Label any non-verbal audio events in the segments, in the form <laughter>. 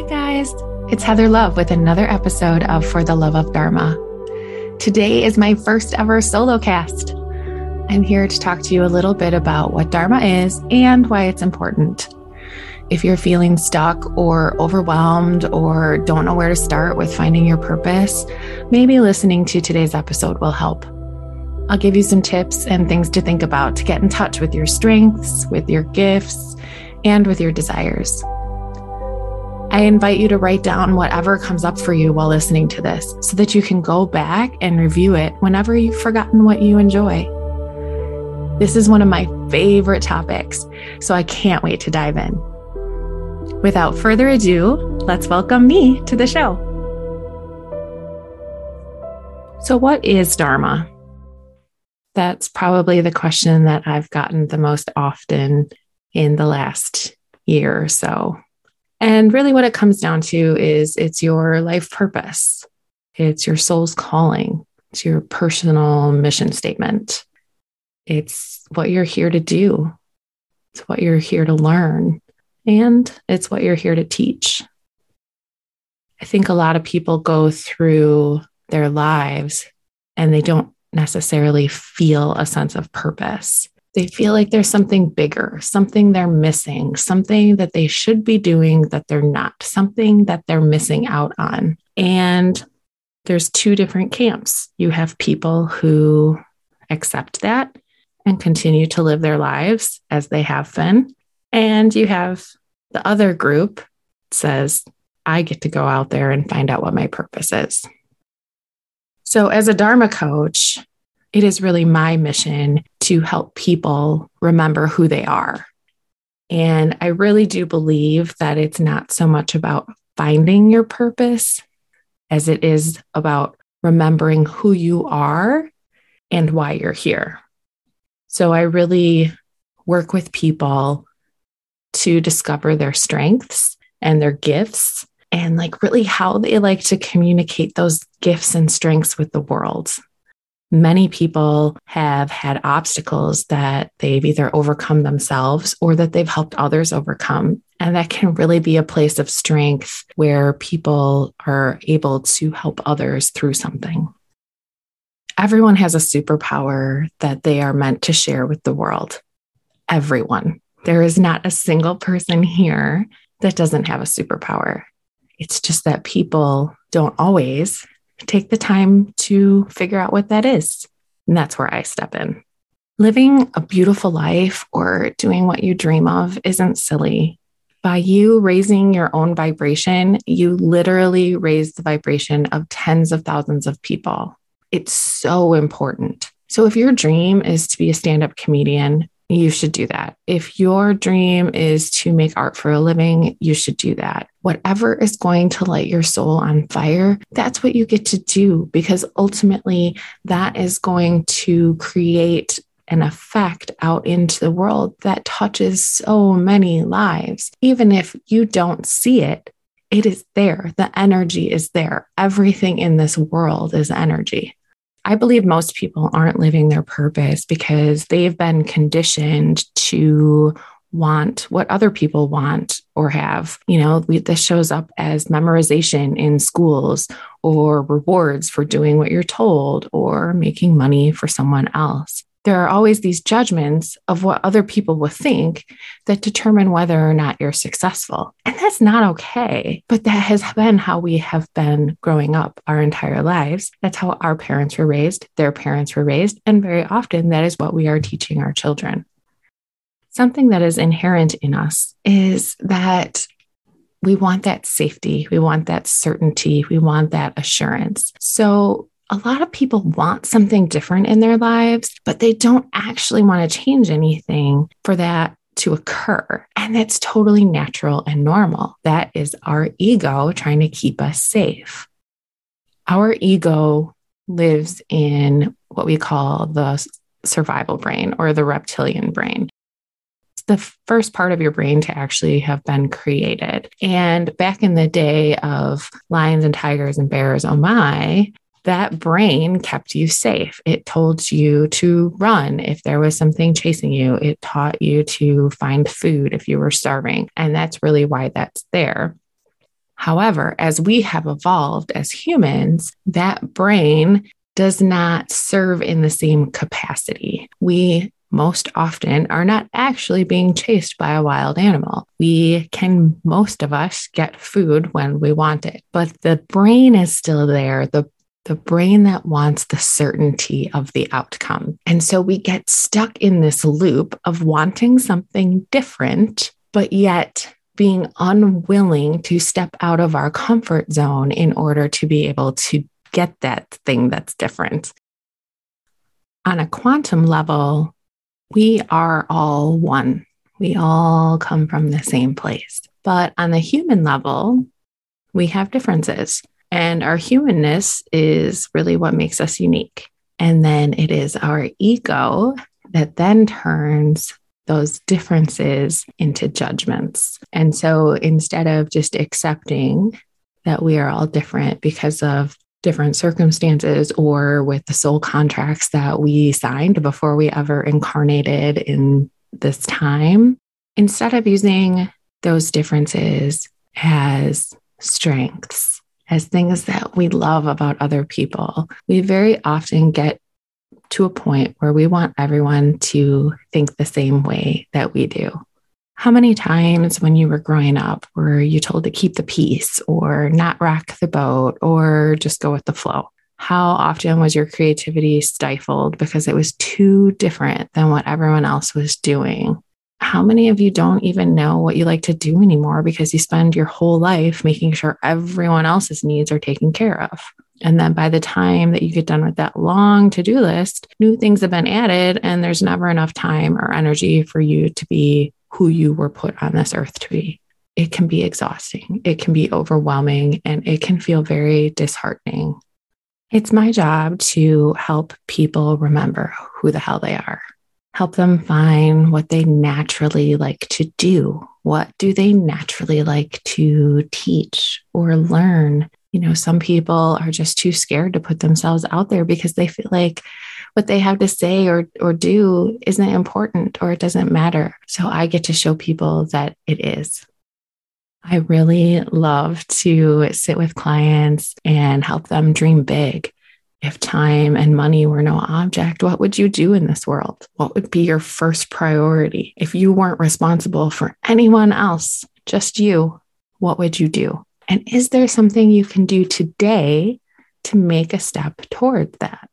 Hi, guys. It's Heather Love with another episode of For the Love of Dharma. Today is my first ever solo cast. I'm here to talk to you a little bit about what Dharma is and why it's important. If you're feeling stuck or overwhelmed or don't know where to start with finding your purpose, maybe listening to today's episode will help. I'll give you some tips and things to think about to get in touch with your strengths, with your gifts, and with your desires. I invite you to write down whatever comes up for you while listening to this so that you can go back and review it whenever you've forgotten what you enjoy. This is one of my favorite topics, so I can't wait to dive in. Without further ado, let's welcome me to the show. So, what is Dharma? That's probably the question that I've gotten the most often in the last year or so. And really, what it comes down to is it's your life purpose, it's your soul's calling, it's your personal mission statement. It's what you're here to do, it's what you're here to learn, and it's what you're here to teach. I think a lot of people go through their lives and they don't necessarily feel a sense of purpose they feel like there's something bigger, something they're missing, something that they should be doing that they're not, something that they're missing out on. And there's two different camps. You have people who accept that and continue to live their lives as they have been. And you have the other group says, I get to go out there and find out what my purpose is. So, as a Dharma coach, it is really my mission to help people remember who they are. And I really do believe that it's not so much about finding your purpose as it is about remembering who you are and why you're here. So I really work with people to discover their strengths and their gifts and like really how they like to communicate those gifts and strengths with the world many people have had obstacles that they've either overcome themselves or that they've helped others overcome. And that can really be a place of strength where people are able to help others through something. Everyone has a superpower that they are meant to share with the world. Everyone. There is not a single person here that doesn't have a superpower. It's just that people don't always take the time to figure out what that is. And that's where I step in. Living a beautiful life or doing what you dream of isn't silly. By you raising your own vibration, you literally raise the vibration of tens of thousands of people. It's so important. So, if your dream is to be a stand up comedian, you should do that. If your dream is to make art for a living, you should do that. Whatever is going to light your soul on fire, that's what you get to do because ultimately that is going to create an effect out into the world that touches so many lives. Even if you don't see it, it is there. The energy is there. Everything in this world is energy. I believe most people aren't living their purpose because they've been conditioned to want what other people want or have. You know, we, this shows up as memorization in schools or rewards for doing what you're told or making money for someone else there are always these judgments of what other people will think that determine whether or not you're successful. And that's not okay. But that has been how we have been growing up our entire lives. That's how our parents were raised, their parents were raised. And very often that is what we are teaching our children. Something that is inherent in us is that we want that safety, we want that certainty, we want that assurance. So a lot of people want something different in their lives, but they don't actually want to change anything for that to occur. And that's totally natural and normal. That is our ego trying to keep us safe. Our ego lives in what we call the survival brain or the reptilian brain. The first part of your brain to actually have been created. And back in the day of lions and tigers and bears, oh my, that brain kept you safe. It told you to run if there was something chasing you. It taught you to find food if you were starving. And that's really why that's there. However, as we have evolved as humans, that brain does not serve in the same capacity. We most often are not actually being chased by a wild animal. We can, most of us, get food when we want it, but the brain is still there. The the brain that wants the certainty of the outcome. And so we get stuck in this loop of wanting something different, but yet being unwilling to step out of our comfort zone in order to be able to get that thing that's different. On a quantum level, we are all one. We all come from the same place. But on the human level, we have differences. And our humanness is really what makes us unique. And then it is our ego that then turns those differences into judgments. And so instead of just accepting that we are all different because of different circumstances or with the soul contracts that we signed before we ever incarnated in this time, instead of using those differences as strengths, as things that we love about other people, we very often get to a point where we want everyone to think the same way that we do. How many times when you were growing up were you told to keep the peace or not rock the boat or just go with the flow? How often was your creativity stifled because it was too different than what everyone else was doing? How many of you don't even know what you like to do anymore because you spend your whole life making sure everyone else's needs are taken care of? And then by the time that you get done with that long to do list, new things have been added, and there's never enough time or energy for you to be who you were put on this earth to be. It can be exhausting, it can be overwhelming, and it can feel very disheartening. It's my job to help people remember who the hell they are, help them find what they naturally like to do. What do they naturally like to teach or learn? You know, some people are just too scared to put themselves out there because they feel like what they have to say or or do isn't important or it doesn't matter. So I get to show people that it is. I really love to sit with clients and help them dream big. If time and money were no object, what would you do in this world? What would be your first priority? If you weren't responsible for anyone else, just you, what would you do? And is there something you can do today to make a step toward that?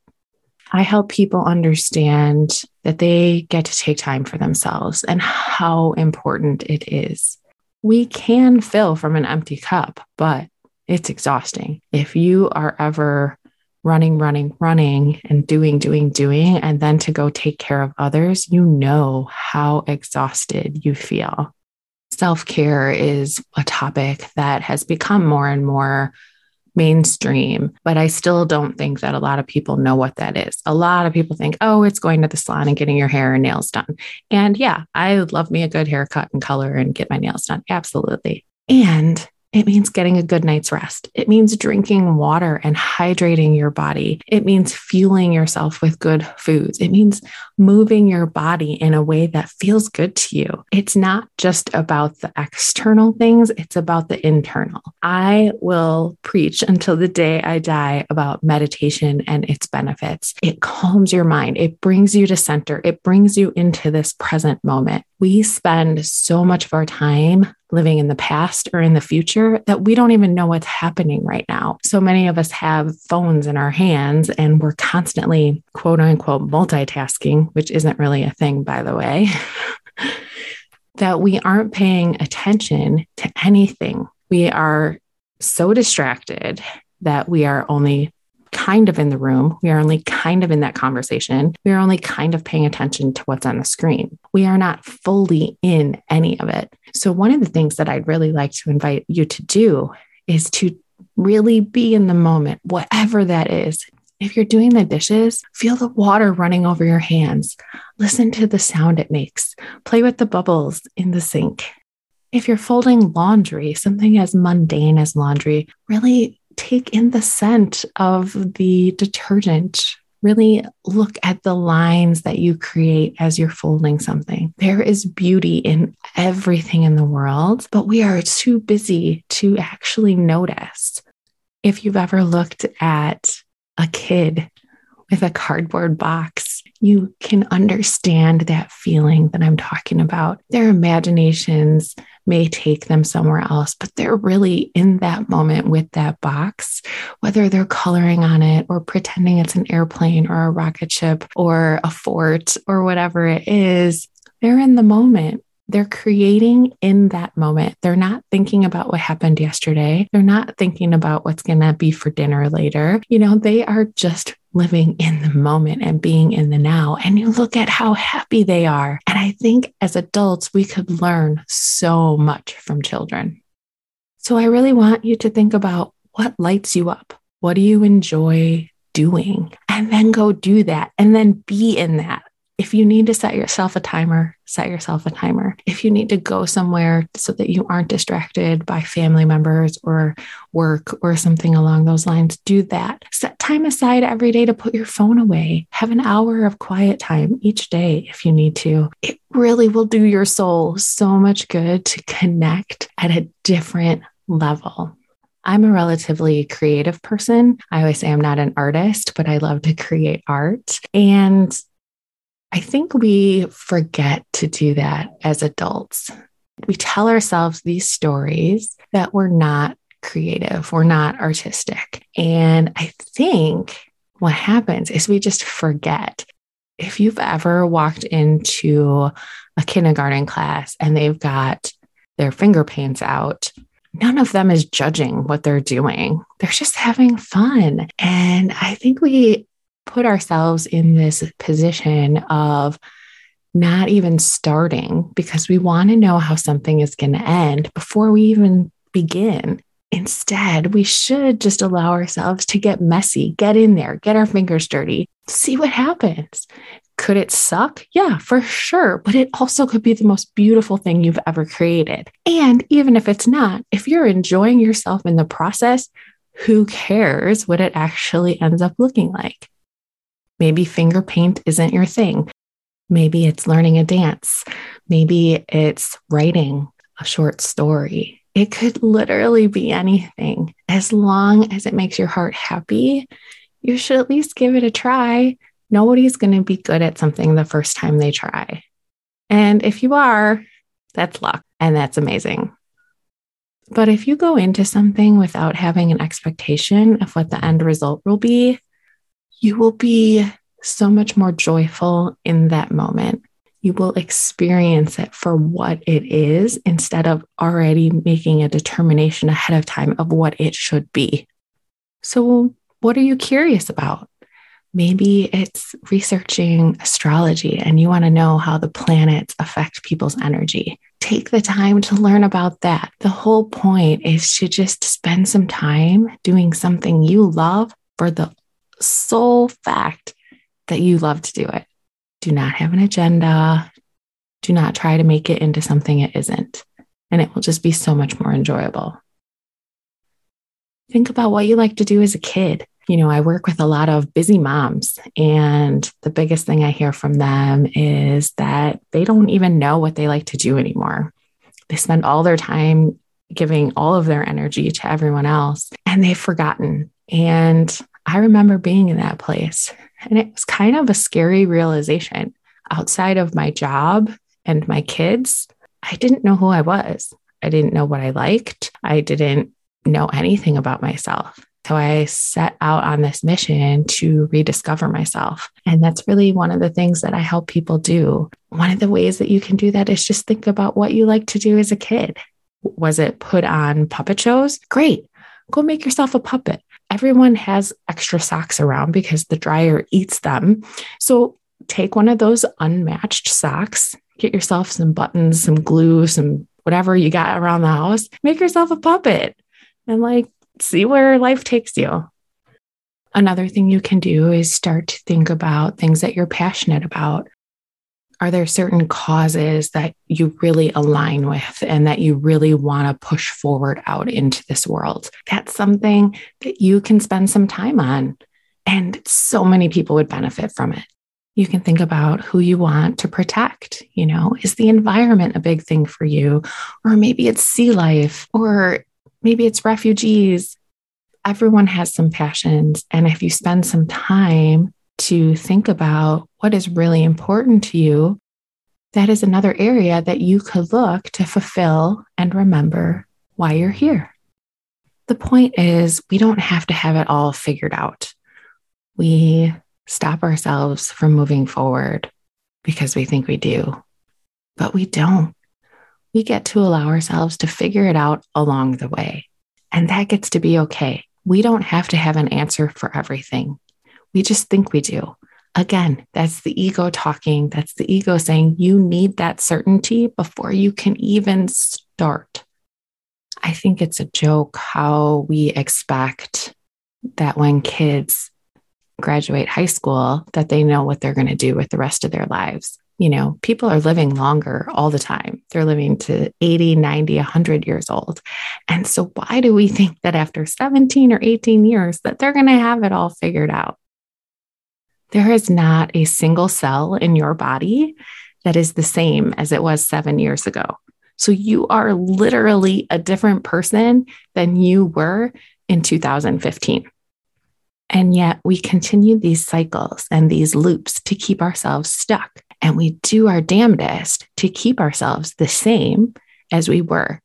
I help people understand that they get to take time for themselves and how important it is. We can fill from an empty cup, but it's exhausting. If you are ever running, running, running, and doing, doing, doing, and then to go take care of others, you know how exhausted you feel. Self care is a topic that has become more and more mainstream, but I still don't think that a lot of people know what that is. A lot of people think, oh, it's going to the salon and getting your hair and nails done. And yeah, I love me a good haircut and color and get my nails done. Absolutely. And it means getting a good night's rest. It means drinking water and hydrating your body. It means fueling yourself with good foods. It means moving your body in a way that feels good to you. It's not just about the external things, it's about the internal. I will preach until the day I die about meditation and its benefits. It calms your mind, it brings you to center, it brings you into this present moment. We spend so much of our time living in the past or in the future that we don't even know what's happening right now. So many of us have phones in our hands and we're constantly, quote unquote, multitasking, which isn't really a thing, by the way, <laughs> that we aren't paying attention to anything. We are so distracted that we are only kind of in the room. We are only kind of in that conversation. We are only kind of paying attention to what's on the screen. We are not fully in any of it. So, one of the things that I'd really like to invite you to do is to really be in the moment, whatever that is. If you're doing the dishes, feel the water running over your hands. Listen to the sound it makes. Play with the bubbles in the sink. If you're folding laundry, something as mundane as laundry, really take in the scent of the detergent. Really look at the lines that you create as you're folding something. There is beauty in everything in the world, but we are too busy to actually notice. If you've ever looked at a kid with a cardboard box, you can understand that feeling that I'm talking about. Their imaginations may take them somewhere else, but they're really in that moment with that box, whether they're coloring on it or pretending it's an airplane or a rocket ship or a fort or whatever it is. They're in the moment. They're creating in that moment. They're not thinking about what happened yesterday. They're not thinking about what's going to be for dinner later. You know, they are just living in the moment and being in the now. And you look at how happy they are. And I think as adults, we could learn so much from children. So I really want you to think about what lights you up. What do you enjoy doing? And then go do that and then be in that. If you need to set yourself a timer, set yourself a timer. If you need to go somewhere so that you aren't distracted by family members or work or something along those lines, do that. Set time aside every day to put your phone away. Have an hour of quiet time each day if you need to. It really will do your soul so much good to connect at a different level. I'm a relatively creative person. I always say I'm not an artist, but I love to create art. And I think we forget to do that as adults. We tell ourselves these stories that we're not creative, we're not artistic. And I think what happens is we just forget. If you've ever walked into a kindergarten class and they've got their finger paints out, none of them is judging what they're doing. They're just having fun. And I think we put ourselves in this position of not even starting because we want to know how something is going to end before we even begin. Instead, we should just allow ourselves to get messy, get in there, get our fingers dirty, see what happens. Could it suck? Yeah, for sure. But it also could be the most beautiful thing you've ever created. And even if it's not, if you're enjoying yourself in the process, who cares what it actually ends up looking like? Maybe finger paint isn't your thing. Maybe it's learning a dance. Maybe it's writing a short story. It could literally be anything. As long as it makes your heart happy, you should at least give it a try. Nobody's going to be good at something the first time they try. And if you are, that's luck and that's amazing. But if you go into something without having an expectation of what the end result will be, you will be so much more joyful in that moment. You will experience it for what it is instead of already making a determination ahead of time of what it should be. So, what are you curious about? Maybe it's researching astrology and you want to know how the planets affect people's energy. Take the time to learn about that. The whole point is to just spend some time doing something you love for the sole fact that you love to do it. Do not have an agenda. Do not try to make it into something it isn't. And it will just be so much more enjoyable. Think about what you like to do as a kid. You know, I work with a lot of busy moms, and the biggest thing I hear from them is that they don't even know what they like to do anymore. They spend all their time giving all of their energy to everyone else, and they've forgotten. And I remember being in that place, and it was kind of a scary realization. Outside of my job and my kids, I didn't know who I was. I didn't know what I liked. I didn't know anything about myself. So I set out on this mission to rediscover myself. And that's really one of the things that I help people do. One of the ways that you can do that is just think about what you like to do as a kid. Was it put on puppet shows? Great. Go make yourself a puppet everyone has extra socks around because the dryer eats them. So take one of those unmatched socks, get yourself some buttons, some glue, some whatever you got around the house, make yourself a puppet and like see where life takes you. Another thing you can do is start to think about things that you're passionate about are there certain causes that you really align with and that you really want to push forward out into this world? That's something that you can spend some time on. And so many people would benefit from it. You can think about who you want to protect. You know, is the environment a big thing for you? Or maybe it's sea life, or maybe it's refugees. Everyone has some passions. And if you spend some time to think about what is really important to you, that is another area that you could look to fulfill and remember why you're here. The point is, we don't have to have it all figured out. We stop ourselves from moving forward because we think we do, but we don't. We get to allow ourselves to figure it out along the way. And that gets to be okay. We don't have to have an answer for everything. We just think we do. Again, that's the ego talking. That's the ego saying you need that certainty before you can even start. I think it's a joke how we expect that when kids graduate high school that they know what they're going to do with the rest of their lives. You know, people are living longer all the time. They're living to 80, 90, 100 years old. And so why do we think that after 17 or 18 years that they're going to have it all figured out? There is not a single cell in your body that is the same as it was 7 years ago. So you are literally a different person than you were in 2015. And yet we continue these cycles and these loops to keep ourselves stuck. And we do our damnedest to keep ourselves the same as we were.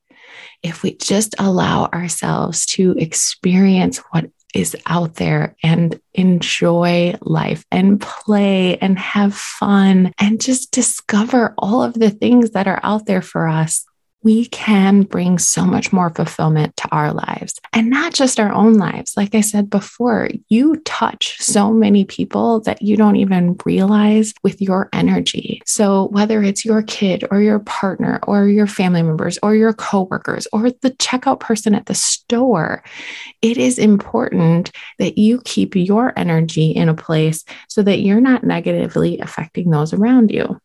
If we just allow ourselves to experience what is out there and enjoy life and play and have fun and just discover all of the things that are out there for us, we can bring so much more fulfillment to our lives and not just our own lives. Like I said before, you touch so many people that you don't even realize with your energy. So, whether it's your kid or your partner or your family members or your coworkers or the checkout person at the store, it is important that you keep your energy in a place so that you're not negatively affecting those around you.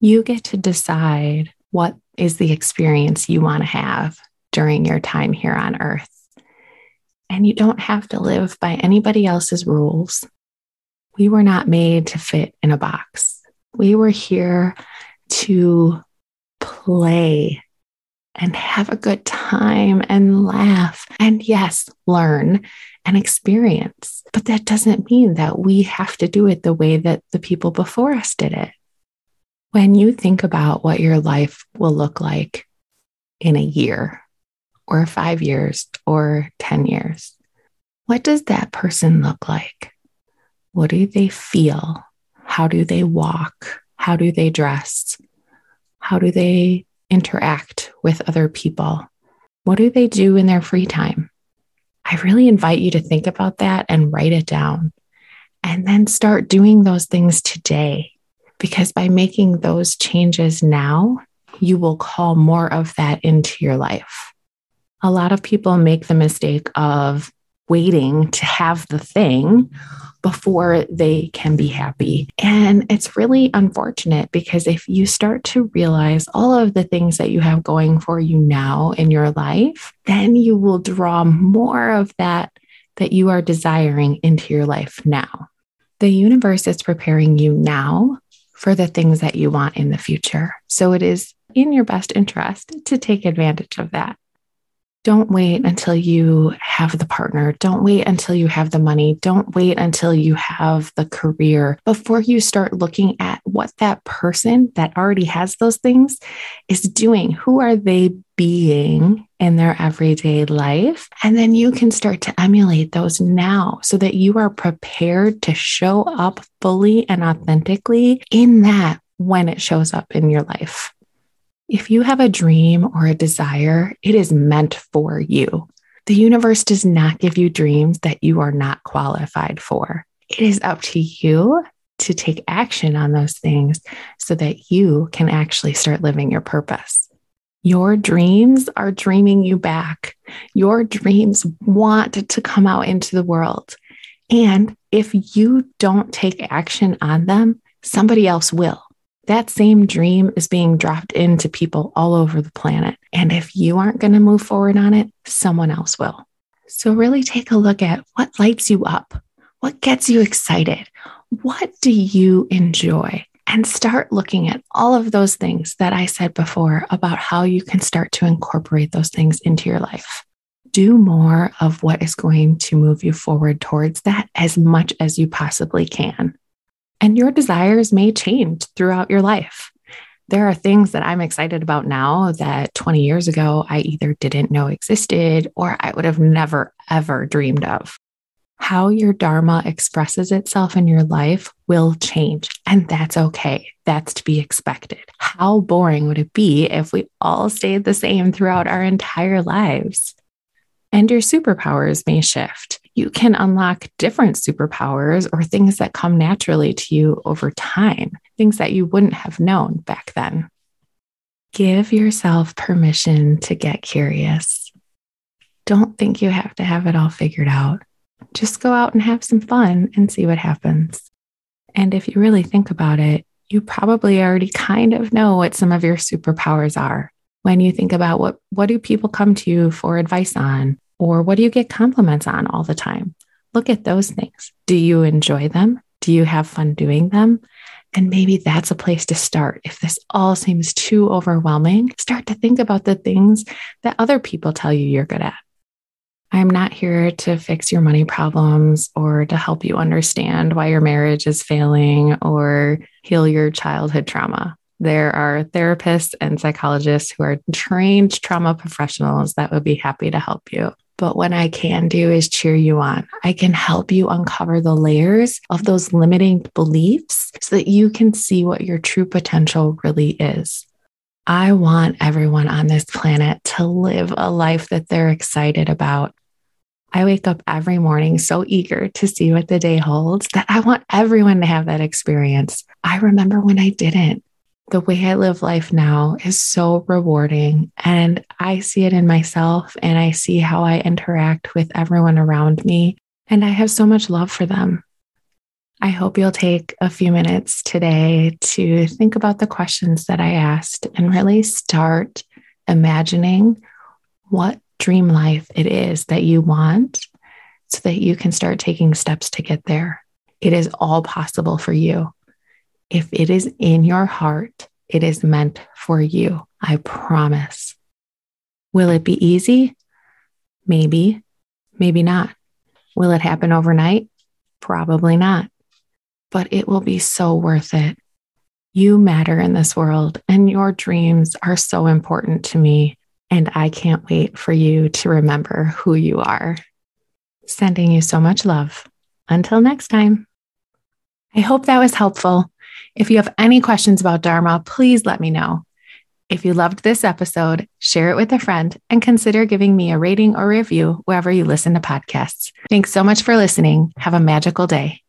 You get to decide what is the experience you want to have during your time here on earth. And you don't have to live by anybody else's rules. We were not made to fit in a box. We were here to play and have a good time and laugh and, yes, learn and experience. But that doesn't mean that we have to do it the way that the people before us did it. When you think about what your life will look like in a year or five years or 10 years, what does that person look like? What do they feel? How do they walk? How do they dress? How do they interact with other people? What do they do in their free time? I really invite you to think about that and write it down and then start doing those things today because by making those changes now, you will call more of that into your life. A lot of people make the mistake of waiting to have the thing before they can be happy. And it's really unfortunate because if you start to realize all of the things that you have going for you now in your life, then you will draw more of that that you are desiring into your life now. The universe is preparing you now for the things that you want in the future. So it is in your best interest to take advantage of that. Don't wait until you have the partner. Don't wait until you have the money. Don't wait until you have the career before you start looking at what that person that already has those things is doing. Who are they being in their everyday life? And then you can start to emulate those now so that you are prepared to show up fully and authentically in that when it shows up in your life. If you have a dream or a desire, it is meant for you. The universe does not give you dreams that you are not qualified for. It is up to you to take action on those things so that you can actually start living your purpose. Your dreams are dreaming you back. Your dreams want to come out into the world. And if you don't take action on them, somebody else will that same dream is being dropped into people all over the planet. And if you aren't going to move forward on it, someone else will. So, really take a look at what lights you up. What gets you excited? What do you enjoy? And start looking at all of those things that I said before about how you can start to incorporate those things into your life. Do more of what is going to move you forward towards that as much as you possibly can. And your desires may change throughout your life. There are things that I'm excited about now that 20 years ago I either didn't know existed or I would have never, ever dreamed of. How your Dharma expresses itself in your life will change, and that's okay. That's to be expected. How boring would it be if we all stayed the same throughout our entire lives? And your superpowers may shift you can unlock different superpowers or things that come naturally to you over time, things that you wouldn't have known back then. Give yourself permission to get curious. Don't think you have to have it all figured out. Just go out and have some fun and see what happens. And if you really think about it, you probably already kind of know what some of your superpowers are. When you think about what, what do people come to you for advice on? Or what do you get compliments on all the time? Look at those things. Do you enjoy them? Do you have fun doing them? And maybe that's a place to start. If this all seems too overwhelming, start to think about the things that other people tell you you're good at. I'm not here to fix your money problems or to help you understand why your marriage is failing or heal your childhood trauma. There are therapists and psychologists who are trained trauma professionals that would be happy to help you. But what I can do is cheer you on. I can help you uncover the layers of those limiting beliefs so that you can see what your true potential really is. I want everyone on this planet to live a life that they're excited about. I wake up every morning so eager to see what the day holds that I want everyone to have that experience. I remember when I didn't the way I live life now is so rewarding. And I see it in myself and I see how I interact with everyone around me. And I have so much love for them. I hope you'll take a few minutes today to think about the questions that I asked and really start imagining what dream life it is that you want so that you can start taking steps to get there. It is all possible for you. If it is in your heart, it is meant for you. I promise. Will it be easy? Maybe, maybe not. Will it happen overnight? Probably not. But it will be so worth it. You matter in this world, and your dreams are so important to me. And I can't wait for you to remember who you are. Sending you so much love. Until next time. I hope that was helpful. If you have any questions about Dharma, please let me know. If you loved this episode, share it with a friend and consider giving me a rating or review wherever you listen to podcasts. Thanks so much for listening. Have a magical day.